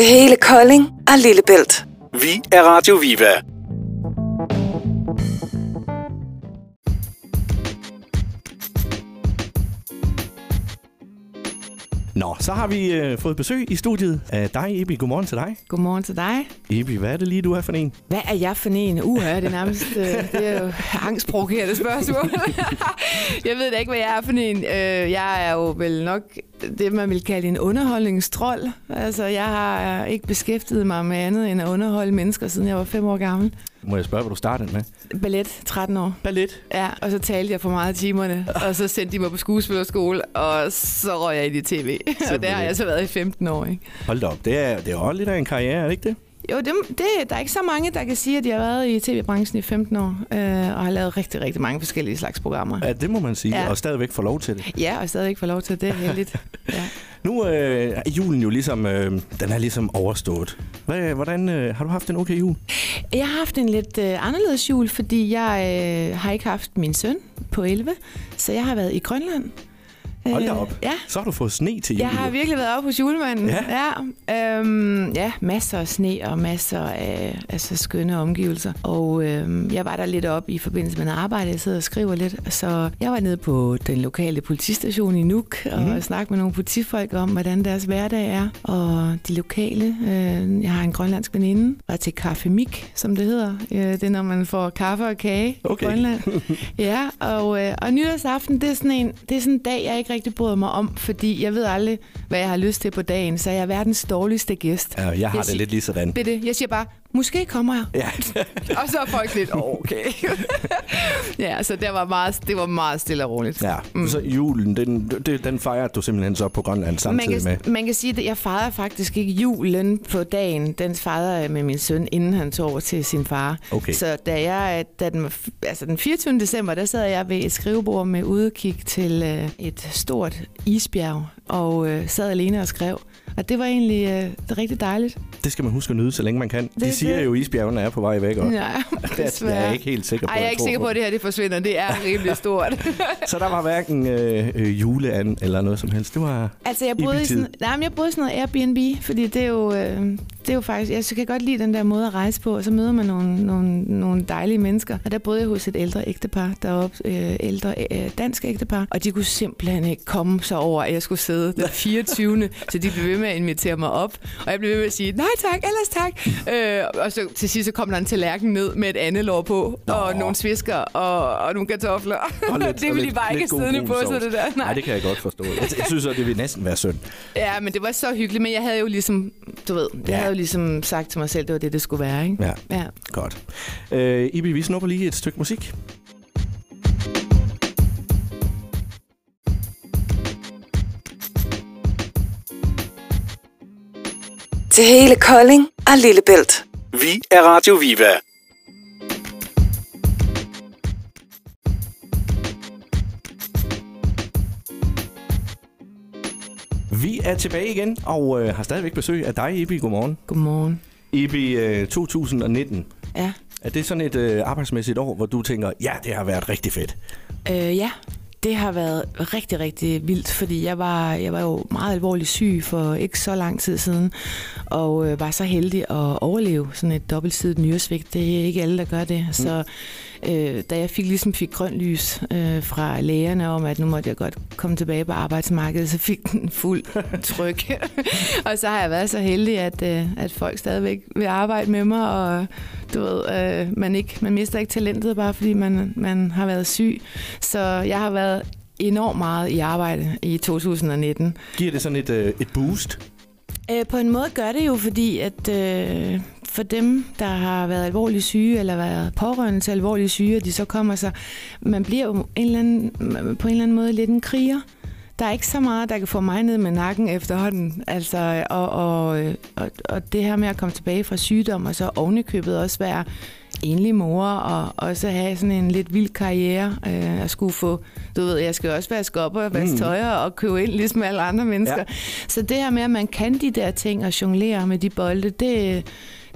Til hele Kolding og Lillebælt. Vi er Radio Viva. Nå, så har vi øh, fået besøg i studiet af dig, Ebi. Godmorgen til dig. Godmorgen til dig. Ebi, hvad er det lige, du er for en? Hvad er jeg for en? Uha, det er nærmest øh, det er jo angstprovokerende spørgsmål. jeg ved da ikke, hvad jeg er for en. Øh, jeg er jo vel nok det, man vil kalde en underholdningstrold. Altså, jeg har ikke beskæftiget mig med andet end at underholde mennesker, siden jeg var fem år gammel. Må jeg spørge, hvad du startede med? Ballet, 13 år. Ballet? Ja, og så talte jeg for meget timerne, og så sendte de mig på skuespillerskole, og så røg jeg ind i tv. og der har jeg så været i 15 år, ikke? Hold da op, det er, det er jo lidt af en karriere, er det ikke det? Jo, det, det, der er ikke så mange, der kan sige, at de har været i tv-branchen i 15 år, øh, og har lavet rigtig, rigtig mange forskellige slags programmer. Ja, det må man sige, ja. og stadigvæk få lov til det. Ja, og stadigvæk få lov til det, det er heldigt. Ja. Nu øh, er julen jo ligesom, øh, den er ligesom overstået. Hvad, hvordan, øh, har du haft en okay jul? Jeg har haft en lidt øh, anderledes jul, fordi jeg øh, har ikke haft min søn på 11, så jeg har været i Grønland. Hold da op. Øh, ja. Så har du fået sne til jul. Jeg har virkelig været oppe hos julemanden. Ja. Ja, øhm, ja masser af sne og masser af altså, skønne omgivelser. Og øhm, jeg var der lidt op i forbindelse med noget arbejde. Jeg sidder og skriver lidt. Så jeg var nede på den lokale politistation i Nuuk og mm. snakkede med nogle politifolk om, hvordan deres hverdag er. Og de lokale. Øh, jeg har en grønlandsk veninde. Var til Kaffe Mik, som det hedder. Øh, det er, når man får kaffe og kage okay. i Grønland. ja, og, øh, og nytårsaften, det er sådan en, det er sådan en dag, jeg ikke rigtig bryder mig om, fordi jeg ved aldrig, hvad jeg har lyst til på dagen, så jeg er verdens dårligste gæst. Ja, jeg har jeg det lidt lige sådan. Det det. Jeg siger bare, måske kommer jeg. Ja. og så er folk lidt, oh, okay. ja, så det var, meget, det var meget stille og roligt. Ja, mm. så julen, den, den, den fejrede du simpelthen så på Grønland samtidig man kan, med? Man kan sige, at jeg fejrede faktisk ikke julen på dagen. Den fejrede jeg med min søn, inden han tog over til sin far. Okay. Så da jeg, da den, altså den 24. december, der sad jeg ved et skrivebord med udkig til øh, et stort isbjerg, og øh, sad alene og skrev. Og det var egentlig øh, det rigtig dejligt. Det skal man huske at nyde, så længe man kan. Det De er siger det. jo, at isbjergene er på vej væk. Og Ja, det er jeg ikke helt sikker på. Ej, jeg er ikke sikker på, at det her det forsvinder. Det er rimelig stort. Så der var hverken øh, øh, juleand eller noget som helst. Det var altså, jeg boede, i sådan, nej, men jeg boede i sådan noget Airbnb, fordi det er jo, øh, det er jo faktisk... Jeg kan godt lide den der måde at rejse på, og så møder man nogle, nogle, nogle dejlige mennesker. Og der boede jeg hos et ældre ægtepar deroppe, øh, ældre øh, dansk ægtepar, og de kunne simpelthen ikke komme så over, at jeg skulle sidde den 24. så de blev ved med at invitere mig op, og jeg blev ved med at sige, nej tak, ellers tak. Øh, og så til sidst så kom der en tallerken ned med et andet lår på, Nå. og nogle svisker og, og nogle kartofler. Og lidt- det ville de bare ikke siddende på sovs. det der. Nej, det kan jeg godt forstå. Jeg, jeg synes, at det vil næsten være synd. Ja, men det var så hyggeligt, men jeg havde jo ligesom, du ved, jeg Ja. havde jo ligesom sagt til mig selv, det var det, det skulle være, ikke? Ja, Ja. godt. Øh, Ibi, vi snupper lige et stykke musik. Til hele Kolding og Lillebælt. Vi er Radio Viva. Vi er tilbage igen, og øh, har stadigvæk besøg af dig, Ibi. Godmorgen. Godmorgen. Ibi, øh, 2019. Ja. Er det sådan et øh, arbejdsmæssigt år, hvor du tænker, ja, det har været rigtig fedt? Øh, ja, det har været rigtig, rigtig vildt, fordi jeg var, jeg var jo meget alvorligt syg for ikke så lang tid siden, og øh, var så heldig at overleve sådan et dobbeltsidigt nyresvigt. Det er ikke alle, der gør det. Så mm øh, da jeg fik, ligesom fik grøn lys øh, fra lægerne om, at nu måtte jeg godt komme tilbage på arbejdsmarkedet, så fik den fuld tryk. og så har jeg været så heldig, at, øh, at folk stadigvæk vil arbejde med mig, og du ved, øh, man, ikke, man mister ikke talentet, bare fordi man, man har været syg. Så jeg har været enormt meget i arbejde i 2019. Giver det sådan et, øh, et boost? Øh, på en måde gør det jo, fordi at øh, for dem, der har været alvorligt syge, eller været pårørende til alvorligt syge, og de så kommer sig, man bliver jo en eller anden, på en eller anden måde lidt en kriger. Der er ikke så meget, der kan få mig ned med nakken efterhånden. Altså, og, og, og, og det her med at komme tilbage fra sygdom, og så ovenikøbet også være enlig mor, og også have sådan en lidt vild karriere. Øh, at skulle få, du ved, jeg skal også vaske op og vaske Mm. tøj og købe ind, ligesom alle andre mennesker. Ja. Så det her med, at man kan de der ting og jonglere med de bolde, det,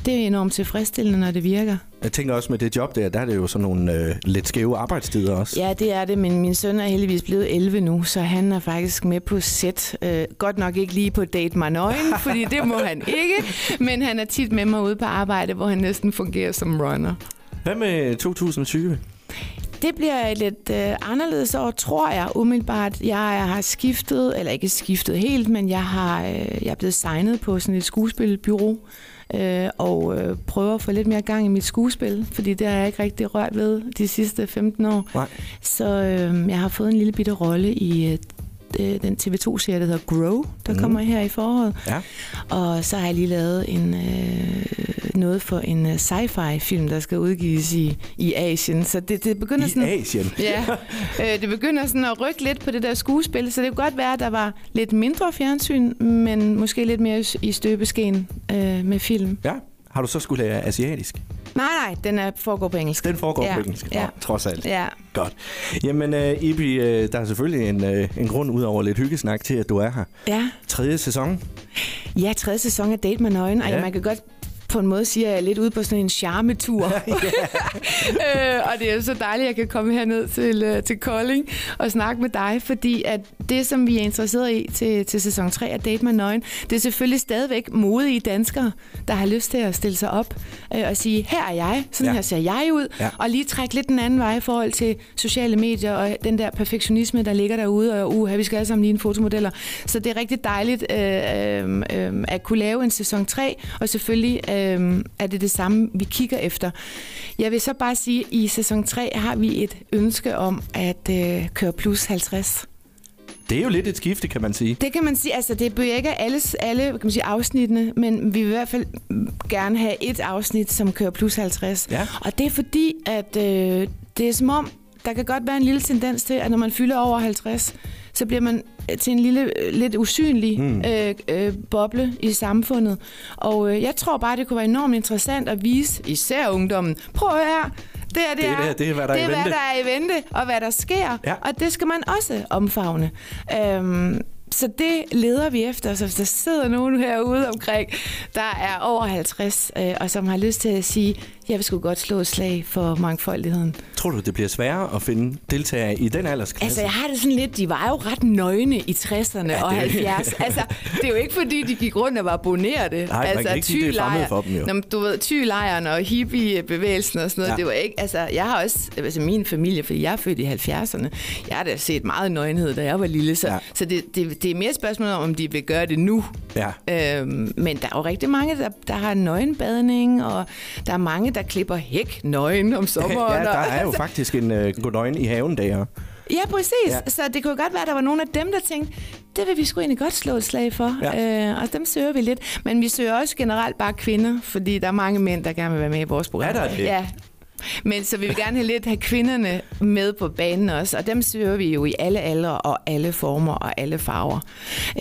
det er enormt tilfredsstillende, når det virker. Jeg tænker også med det job der, der er det jo sådan nogle øh, lidt skæve arbejdstider også. Ja, det er det, men min søn er heldigvis blevet 11 nu, så han er faktisk med på sæt. Øh, godt nok ikke lige på date mig nøgen, fordi det må han ikke, men han er tit med mig ude på arbejde, hvor han næsten fungerer som runner. Hvad med 2020? Det bliver et lidt øh, anderledes år, tror jeg, umiddelbart. Jeg har skiftet, eller ikke skiftet helt, men jeg har øh, jeg er blevet signet på sådan et skuespilbyrå, øh, og øh, prøver at få lidt mere gang i mit skuespil, fordi det har jeg ikke rigtig rørt ved de sidste 15 år. Nej. Så øh, jeg har fået en lille bitte rolle i øh, den TV2-serie, der hedder Grow, der mm. kommer her i foråret. Ja. Og så har jeg lige lavet en, øh, noget for en øh, sci-fi-film, der skal udgives i, i Asien. Så det, det begynder I sådan... Asien? Ja, øh, det begynder sådan at rykke lidt på det der skuespil, så det kunne godt være, at der var lidt mindre fjernsyn, men måske lidt mere i støbeskeen øh, med film. Ja. Har du så skulle lære asiatisk? Nej, nej, den er, foregår på engelsk. Den foregår ja, på engelsk, Ja, Nå, trods alt. ja. Godt. Jamen, uh, Ibi, uh, der er selvfølgelig en, uh, en grund ud over lidt hyggesnak til, at du er her. ja. Tredje sæson. Ja, tredje sæson af Date med Nøgen. Ej, Ja. man kan godt på en måde sige, at jeg er lidt ude på sådan en charmetur. øh, og det er så dejligt, at jeg kan komme herned til, øh, til Kolding og snakke med dig, fordi at det, som vi er interesseret i til, til sæson 3 af Date med Nøgen, det er selvfølgelig stadigvæk modige danskere, der har lyst til at stille sig op øh, og sige, her er jeg, sådan Ja. ja. her ser jeg ud, Ja. og lige trække lidt den anden vej i forhold til sociale medier og den der perfektionisme, der ligger derude, og uha, vi skal alle sammen ligne fotomodeller. Så det er rigtig dejligt øh, øh, øh, at kunne lave en sæson 3, og selvfølgelig øh, er det det samme, vi kigger efter. Jeg vil så bare sige, at i sæson 3 har vi et ønske om at øh, køre plus 50. Det er jo lidt et skifte, kan man sige. Det kan man sige, altså det bliver ikke alle, alle kan man sige, afsnittene, men vi vil i hvert fald gerne have et afsnit, som kører plus 50. Ja. Og det er fordi, at øh, det er som om, der kan godt være en lille tendens til, at når man fylder over 50, så bliver man øh, til en lille, øh, lidt usynlig mm. øh, øh, boble i samfundet. Og øh, jeg tror bare, det kunne være enormt interessant at vise, især ungdommen, prøv at høre her, det, er, det, Det er er, det- det er, hvad der er det i er, hvad vente." der er i vente, og hvad der sker. Ja. Og det skal man også omfavne. Øhm, så det leder vi efter. Så hvis der sidder nogen herude omkring, der er over 50, øh, og som har lyst til at sige, jeg vil sgu godt slå et slag for mangfoldigheden. Tror du, det bliver sværere at finde deltagere i den aldersklasse? Altså, jeg har det sådan lidt, de var jo ret nøgne i 60'erne Ja, og det- 70'erne. Altså, det er jo ikke fordi, de gik rundt og var bonerte. man altså, kan ikke sige, det er for dem, jo. Nå, men du ved, tylejren og hippiebevægelsen og sådan noget, Ja. det var ikke, altså, jeg har også, altså min familie, fordi jeg er født i 70'erne, jeg har da set meget nøgenhed, da jeg var lille, så, Ja. så det, det, det er mere spørgsmål om, om de vil gøre det nu. Ja. Øhm, men der er jo rigtig mange, der, der har nøgenbadning, og der er mange, der klipper hæk nøgen om sommeren. ja, der er jo faktisk en uh, godøjne i haven der. Ja, præcis. Ja. Så det kunne godt være, at der var nogle af dem, der tænkte, det vil vi sgu egentlig godt slå et slag for. Ja. Øh, og dem søger vi lidt. Men vi søger også generelt bare kvinder, fordi der er mange mænd, der gerne vil være med i vores program. Er der det? Ja. Men så vi vil gerne have lidt have kvinderne med på banen også, og dem søger vi jo i alle aldre og alle former og alle farver.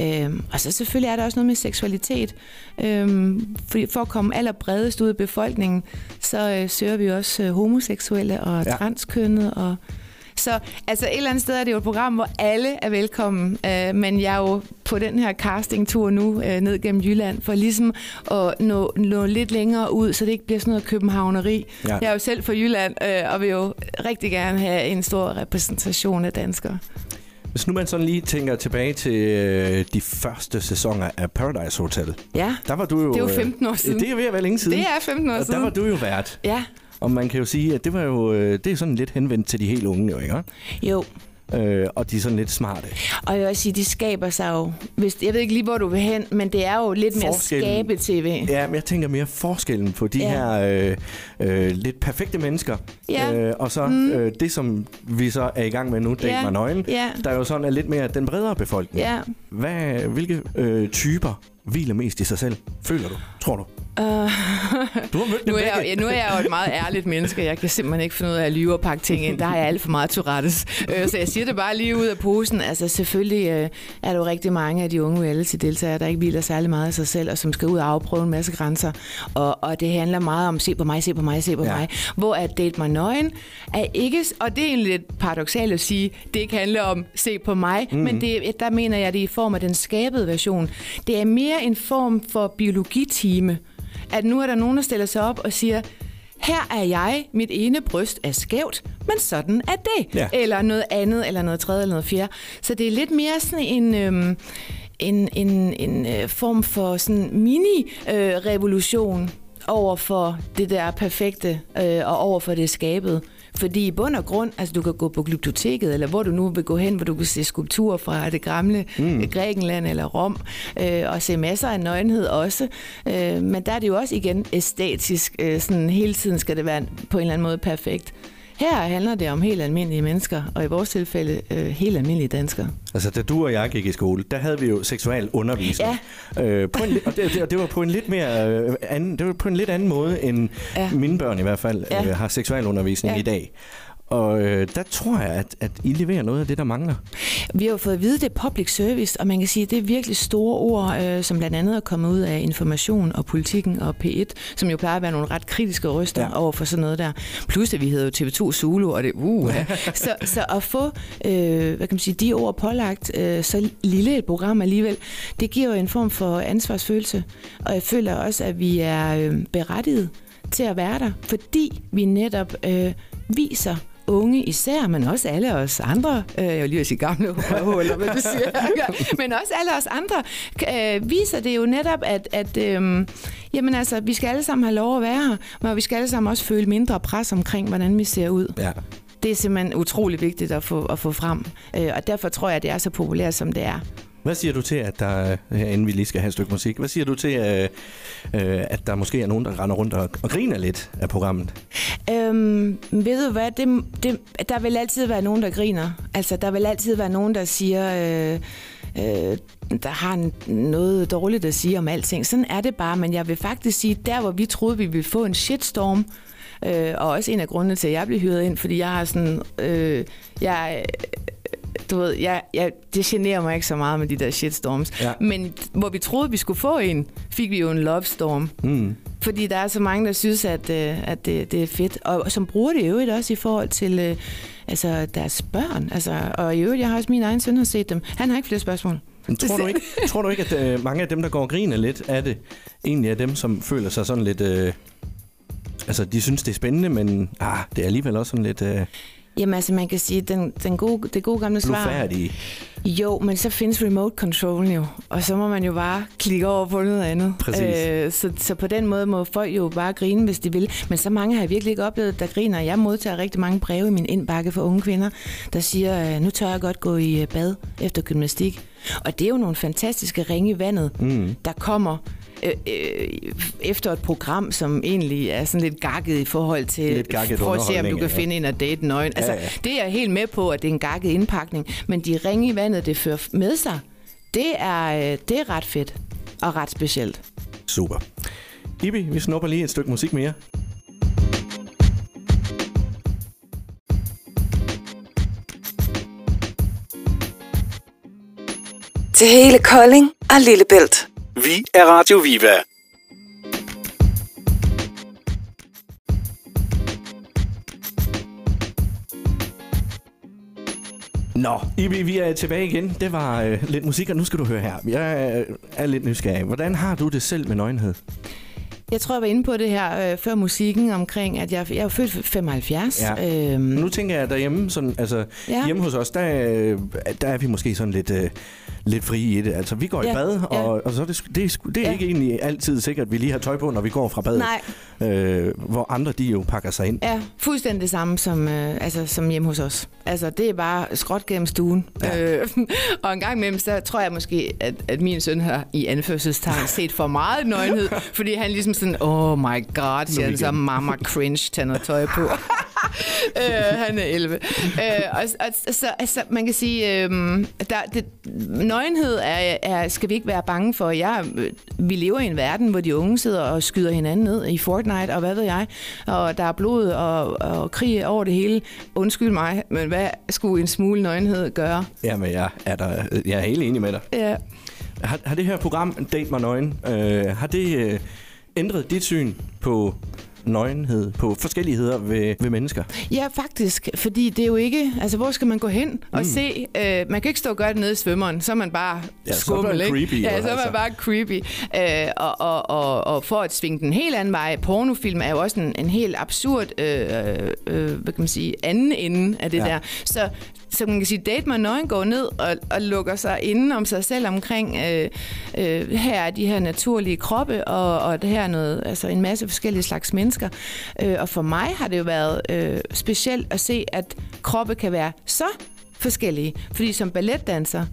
Øhm, og så selvfølgelig er der også noget med seksualitet. Øhm, fordi for at komme allerbredest ud af befolkningen, så øh, søger vi også øh, homoseksuelle og Ja. transkønnet og så altså et eller andet sted er det jo et program, hvor alle er velkommen, øh, men jeg er jo på den her castingtur nu øh, ned gennem Jylland, for ligesom at nå, nå lidt længere ud, så det ikke bliver sådan noget københavneri. Ja. Jeg er jo selv fra Jylland, øh, og vil jo rigtig gerne have en stor repræsentation af danskere. Hvis nu man sådan lige tænker tilbage til øh, de første sæsoner af Paradise Hotel. Ja, Der var du jo... Det er jo øh, 15 år siden. Det er ved at være længe siden. det er 15 år Og der siden. var du jo vært. Ja, Og man kan jo sige, at det var jo øh, det er sådan lidt henvendt til de helt unge, jo, ikke? jo. Øh, og de er sådan lidt smarte. Og jeg vil også sige, de skaber sig jo... Hvis, jeg ved ikke lige, hvor du vil hen, men det er jo lidt mere skabe-tv. Ja, men jeg tænker mere forskellen på de Ja. her øh, øh, lidt perfekte mennesker, Ja. øh, og så mm. øh, det, som vi så er i gang med nu, Date Ja. mig nøgen, Ja. der er jo sådan er lidt mere den bredere befolkning. Ja. Hvad, hvilke øh, typer hviler mest i sig selv, føler du, tror du? Uh, Du har mødt Nu er, jeg, ja, nu er jeg jo et meget ærligt menneske. Jeg kan simpelthen ikke finde ud af at lyve og pakke ting ind. Der har jeg alt for meget Tourettes. Øh, så jeg siger det bare lige ud af posen. Altså selvfølgelig øh, er der jo rigtig mange af de unge reality-deltagere, der ikke hviler særlig meget af sig selv, og som skal ud og afprøve en masse grænser. Og, og det handler meget om, se på mig, se på mig, se på Ja. mig. Hvor at Date mig nøgen er ikke... Og det er egentlig lidt paradoxalt at sige, det ikke handler om, se på mig. Mm. Men det, der mener jeg, det er i form af den skabede version. Det er mere en form for biologitime at nu er der nogen, der stiller sig op og siger, her er jeg, mit ene bryst er skævt, men sådan er det. Ja. Eller noget andet, eller noget tredje, eller noget fjerde. Så det er lidt mere sådan en... Øhm, en, en, en øh, form for sådan mini-revolution over for det der perfekte, øh, og over for det skabede. Fordi i bund og grund, altså du kan gå på glyptoteket, eller hvor du nu vil gå hen, hvor du kan se skulpturer fra det gamle mm. Grækenland eller Rom, øh, og se masser af nøgenhed også. Øh, men der er det jo også igen æstetisk, øh, sådan hele tiden skal det være på en eller anden måde perfekt. Her handler det om helt almindelige mennesker, og i vores tilfælde øh, helt almindelige danskere. Altså, da du og jeg gik i skole, der havde vi jo seksual undervisning. Ja. Øh, på en, og det, det, var på en lidt mere øh, anden, det var på en lidt anden måde, end ja. Mine børn i hvert fald Ja. øh, har seksualundervisning. Ja. i dag. Og øh, der tror jeg, at, at I leverer noget af det, der mangler. Vi har jo fået at vide, det er public service, og man kan sige, at det er virkelig store ord, øh, som blandt andet er kommet ud af information og politikken og P1, som jo plejer at være nogle ret kritiske røster Ja. ja. over for sådan noget der. Plus at vi hedder jo TV2 Zulu, og det uh, så, så at få øh, hvad kan man sige, de ord pålagt øh, så lille et program alligevel, det giver jo en form for ansvarsfølelse. Og jeg føler også, at vi er øh, berettiget til at være der, fordi vi netop øh, viser unge især, men også alle os andre, øh, jeg vil lige sige gamle eller hvad du siger, men også alle os andre, øh, viser det jo netop, at, at øh, jamen altså, vi skal alle sammen have lov at være her, men vi skal alle sammen også føle mindre pres omkring, hvordan vi ser ud. Ja. Det er simpelthen utrolig vigtigt at få, at få frem, øh, og derfor tror jeg, at det er så populært, som det er. Hvad siger du til, at der, her, inden vi lige skal have et stykke musik, hvad siger du til, øh, øh, at der måske er nogen, der render rundt og, og griner lidt af programmet? Øhm, ved du hvad, det, det, der vil altid være nogen, der griner. Altså, der vil altid være nogen, der siger, øh, øh, der har noget dårligt at sige om alting. Sådan er det bare, men jeg vil faktisk sige, der hvor vi troede, vi ville få en shitstorm, øh, og også en af grundene til, at jeg blev hyret ind, fordi jeg har sådan, øh, jeg, du ved, jeg, jeg, det generer mig ikke så meget med de der shitstorms. Ja. Men hvor vi troede, vi skulle få en, fik vi jo en love storm. Mm. Fordi der er så mange, der synes, at, øh, at det, det er fedt. Og som bruger det i øvrigt også i forhold til øh, altså deres børn. Altså, og i øvrigt, jeg har også min egen søn har set dem. Han har ikke flere spørgsmål. Men Tror du ikke, tror du ikke at øh, mange af dem, der går og griner lidt af det, egentlig er dem, som føler sig sådan lidt... Øh, altså, de synes, det er spændende, men ah, det er alligevel også sådan lidt øh, Jamen altså, man kan sige, den, den gode, det gode gamle svar... blufærdige. Jo, men så findes remote control jo, og så må man jo bare klikke over på noget andet. Præcis. Øh, så, så på den måde må folk jo bare grine, hvis de vil. Men så mange har jeg virkelig ikke oplevet, der griner. Jeg modtager rigtig mange breve i min indbakke for unge kvinder, der siger, øh, nu tør jeg godt gå i øh, bad efter gymnastik. Og det er jo nogle fantastiske ringe i vandet, Mm. der kommer øh, øh, efter et program, som egentlig er sådan lidt gakket i forhold til, Lidt gakket for at se, om du kan ja. finde en at date nøgen. Altså, Ja, ja. det er jeg helt med på, at det er en gakket indpakning, men de ringe i vandet, det fører med sig, det er, øh, det er ret fedt og ret specielt. Super. Ibi, vi snupper lige et stykke musik mere. Til hele Kolding og Lillebælt. Vi er Radio Viva. Nå, Ibi, vi er tilbage igen. Det var øh, lidt musik, og nu skal du høre her. Jeg er, er lidt nysgerrig. Hvordan har du det selv med nøgenhed? Jeg tror, jeg var inde på det her øh, før musikken omkring, at jeg, jeg er født 75. Ja. Øhm, Nu tænker jeg derhjemme, sådan, altså Ja. hjemme hos os, der, øh, der er vi måske sådan lidt, øh, lidt frie i det. Altså, vi går i Ja, bad, ja. og, og så er det, det er, det er Ja. ikke egentlig altid sikkert, at vi lige har tøj på, når vi går fra bad. nej, Øh, hvor andre, de jo pakker sig ind. Ja, fuldstændig det samme som, øh, altså, som hjemme hos os. Altså, det er bare skråt gennem stuen. Ja. Øh, og en gang imellem, så tror jeg måske, at, at min søn har i anførselstegn set for meget nøgenhed, fordi han ligesom sådan, oh my god, siger han så, mama cringe, tag noget tøj på. øh, han er 11. Øh, og, og, så, altså, man kan sige, øh, der, det, nøgenhed er, er, skal vi ikke være bange for. Jeg, øh, vi lever i en verden, hvor de unge sidder og skyder hinanden ned i Fortnite, og hvad ved jeg, og der er blod og, og krig over det hele. Undskyld mig, men hvad skulle en smule nøgenhed gøre? Jamen, jeg er, der, jeg er helt enig med dig. Ja. Har, har det her program, Date mig nøgen, øh, har det øh, ændret dit syn på nøgenhed på forskelligheder ved, ved mennesker. Ja, faktisk, fordi det er jo ikke... Altså, hvor skal man gå hen og mm. se... Øh, man kan ikke stå og gøre det nede i svømmeren, så er man bare Ja, så er man skummel, ikke? creepy, Ja, så er man altså. bare creepy. Øh, og, og, og, og for at svinge den helt anden vej, pornofilm er jo også en, en helt absurd, øh, øh, hvad kan man sige, anden ende af det ja. der. Så, så man kan sige, date mig nøgen går ned og, og lukker sig inden om sig selv omkring, øh, øh, her er de her naturlige kroppe, og, og det her er noget, altså en masse forskellige slags mennesker. Øh, og for mig har det jo været øh, specielt at se, at kroppe kan være så forskellige. Fordi som balletdanser,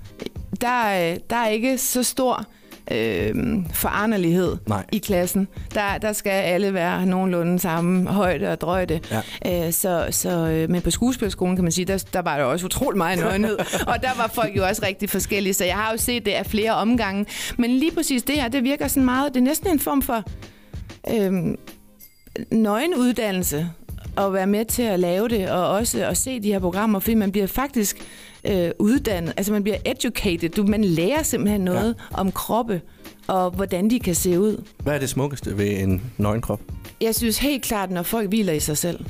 der, øh, der er ikke så stor øh, foranderlighed Nej. i klassen. Der, der skal alle være nogenlunde samme højde og drøjde. Ja. Øh, så, så, øh, men på skuespilskolen kan man sige, der, der var der også utrolig meget nøgenhed. og der var folk jo også rigtig forskellige, så jeg har jo set det af flere omgange. Men lige præcis det her, det virker sådan meget, det er næsten en form for øh, nøgenuddannelse at være med til at lave det, og også at se de her programmer, fordi man bliver faktisk øh, uddannet, altså man bliver educated, du, man lærer simpelthen noget ja. om kroppe, og hvordan de kan se ud. Hvad er det smukkeste ved en nøgenkrop? Jeg synes helt klart, når folk hviler i sig selv,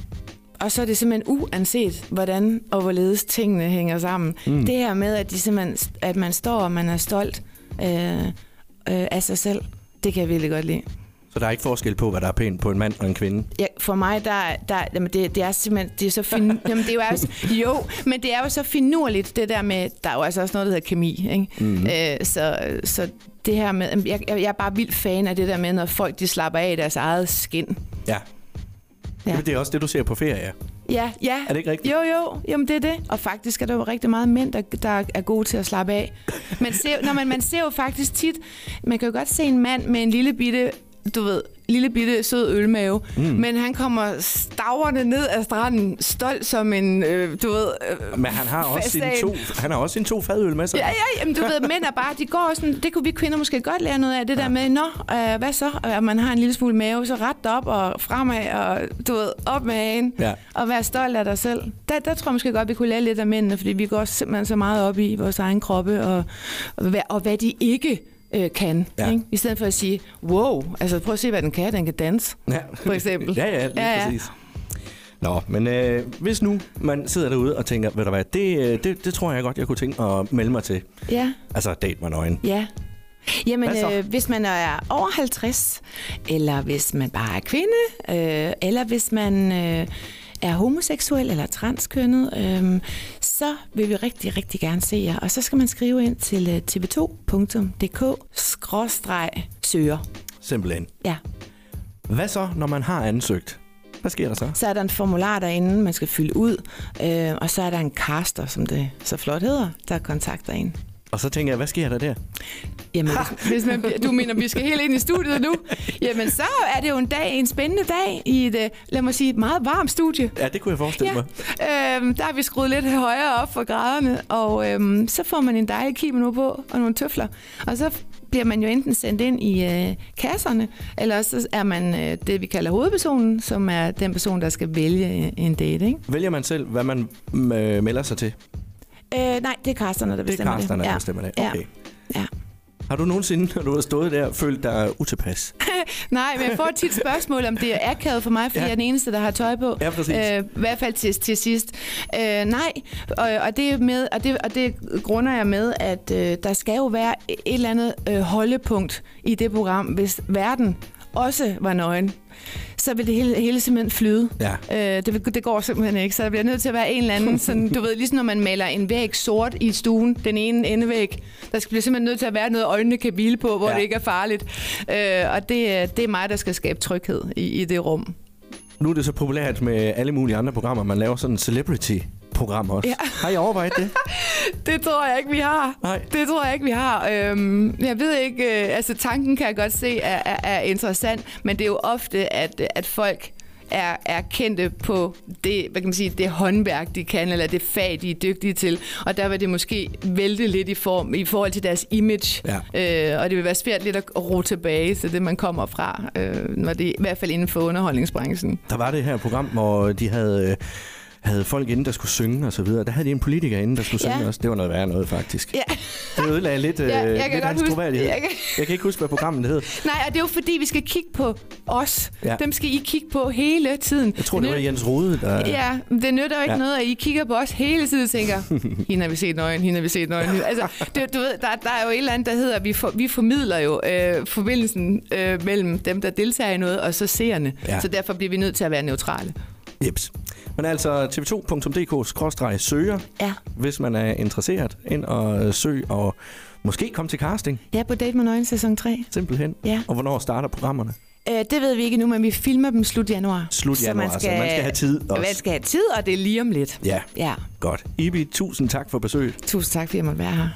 og så er det simpelthen uanset, hvordan og hvorledes tingene hænger sammen. Mm. Det her med, at, de simpelthen, at man står og man er stolt øh, øh, af sig selv, det kan jeg virkelig godt lide. Så der er ikke forskel på, hvad der er pænt på en mand og en kvinde? Ja, for mig, der, der, jamen det, det er simpelthen, det er så fin, jamen det er jo, også, jo, men det er jo så finurligt, det der med, der er jo altså også noget, der hedder kemi, ikke? Mm-hmm. Øh, så, så det her med, jeg, jeg jeg er bare vildt fan af det der med, når folk de slapper af i deres eget skin. Ja. Ja. ja. Det er også det, du ser på ferie. Ja, ja. Er det ikke rigtigt? Jo, jo, jamen det er det. Og faktisk er der jo rigtig meget mænd, der, der er gode til at slappe af. Man ser, når man, man ser jo faktisk tit, man kan jo godt se en mand med en lille bitte, du ved, lille bitte sød ølmave, mm. men han kommer stavrende ned af stranden, stolt som en, øh, du ved... Øh, Men han har også sine to, han har også sine to fadøl med sig. Ja, ja, jamen, du ved, mænd er bare, de går sådan, det kunne vi kvinder måske godt lære noget af, det der med, nå, øh, hvad så, at man har en lille smule mave, så ret op og fremad, og du ved, op med hagen, Ja. og være stolt af dig selv. Der, der tror jeg måske godt, vi kunne lære lidt af mændene, fordi vi går simpelthen så meget op i vores egen kroppe, og, og, hvad, og hvad de ikke øh, kan. Ja. Ikke? I stedet for at sige, wow, altså prøv at se, hvad den kan, den kan danse. Ja. For eksempel. ja, ja, lige Ja, ja, præcis. Nå, men øh, hvis nu man sidder derude og tænker, ved du hvad, det, øh, det, det tror jeg godt, jeg kunne tænke at melde mig til. Ja. Altså, date mig nøgen. Ja. Jamen, øh, hvis man er over 50, eller hvis man bare er kvinde, øh, eller hvis man øh, er homoseksuel eller transkønnet, øh, så vil vi rigtig, rigtig gerne se jer. Og så skal man skrive ind til øh, tv2.dk-søger. Simpelthen. Ja, Hvad så, når man har ansøgt? Hvad sker der så? så er der en formular derinde, man skal fylde ud, øh, og så er der en caster, som det så flot hedder, der kontakter en. Og så tænker jeg, hvad sker der der? Jamen, hvis, man, du mener, vi skal helt ind i studiet nu? Jamen, så er det jo en dag, en spændende dag i et, øh, lad mig sige, et meget varmt studie. Ja, det kunne jeg forestille mig. øhm, der har vi skruet lidt højere op for graderne, og øhm, så får man en dejlig kimono på og nogle tøfler. Og så bliver man jo enten sendt ind i øh, kasserne, eller så er man øh, det, vi kalder hovedpersonen, som er den person, der skal vælge en date. Ikke? Vælger man selv, hvad man øh, melder sig til? Øh, nej, det er kasterne, der Det er bestemmer det. kasterne, der ja. bestemmer det. Ja. Okay. Ja. Har du nogensinde, når du har stået der, følt dig utilpas? Nej, men jeg får tit spørgsmål, om det er akavet for mig, fordi Ja. ja. jeg er den eneste, der har tøj på. Ja, præcis. Øh, I hvert fald til, til sidst. Øh, nej, og, og, det er med, og, det, og det grunder jeg med, at øh, der skal jo være et eller andet øh, holdepunkt i det program, hvis verden også var nøgen. Så vil det hele, hele simpelthen flyde. Ja. Øh, det, det går simpelthen ikke, så der bliver nødt til at være en eller anden, sådan, du ved, ligesom når man maler en væg sort i stuen, den ene endevæg, der skal bliver simpelthen nødt til at være noget, øjnene kan hvile på, hvor Ja. det ikke er farligt. Øh, og det, er- det er mig, der skal skabe tryghed i, i det rum. Nu er det så populært med alle mulige andre programmer. Man laver sådan en celebrity-program også. Ja. Har I overvejet det? Det tror jeg ikke, vi har. Nej. Det tror jeg ikke, vi har. Øhm, jeg ved ikke, øh, altså tanken kan jeg godt se er, er, er interessant, men det er jo ofte, at, at folk er, er kendte på det, hvad kan man sige, det håndværk, de kan, eller det fag, de er dygtige til. Og der vil det måske vælte lidt i, form, i forhold til deres image. Ja. Øh, og det vil være svært lidt at ro tilbage til det, man kommer fra, øh, når det, i hvert fald inden for underholdningsbranchen. Der var det her program, hvor de havde... Øh, havde folk inde, der skulle synge og så videre. Der havde de en politiker inde, der skulle Ja. synge også. Det var noget værre noget, faktisk. Ja. Det ødelagde lidt, Ja, ja, jeg øh, kan lidt hans huske- troværdighed. jeg kan- jeg kan ikke huske, hvad programmet det hed. Nej, og det er jo fordi, vi skal kigge på os. Ja. Dem skal I kigge på hele tiden. Jeg tror, det var nytter- Jens Rode, der... Ja, men det nytter jo ikke ja. Noget, at I kigger på os hele tiden og tænker, hende har vi set nøgen, hende har vi set nøgen. Altså, det, du ved, der, der er jo et eller andet, der hedder, at vi, for, vi formidler jo øh, forbindelsen øh, mellem dem, der deltager i noget, og så seerne. Ja. Så derfor bliver vi nødt til at være neutrale. Jeps. Men altså tv2.dk-søger, Ja. hvis man er interesseret, ind og øh, søg og måske komme til casting, Ja, på Date med Nøgen sæson 3. simpelthen. Ja. Og hvornår starter programmerne? Øh, det ved vi ikke nu, men vi filmer dem slut januar. Slut Så januar, så man skal have tid også. Man skal have tid, og det er lige om lidt. Ja, Ja, godt. Ibi, tusind tak for besøget. tusind tak, fordi jeg måtte være her.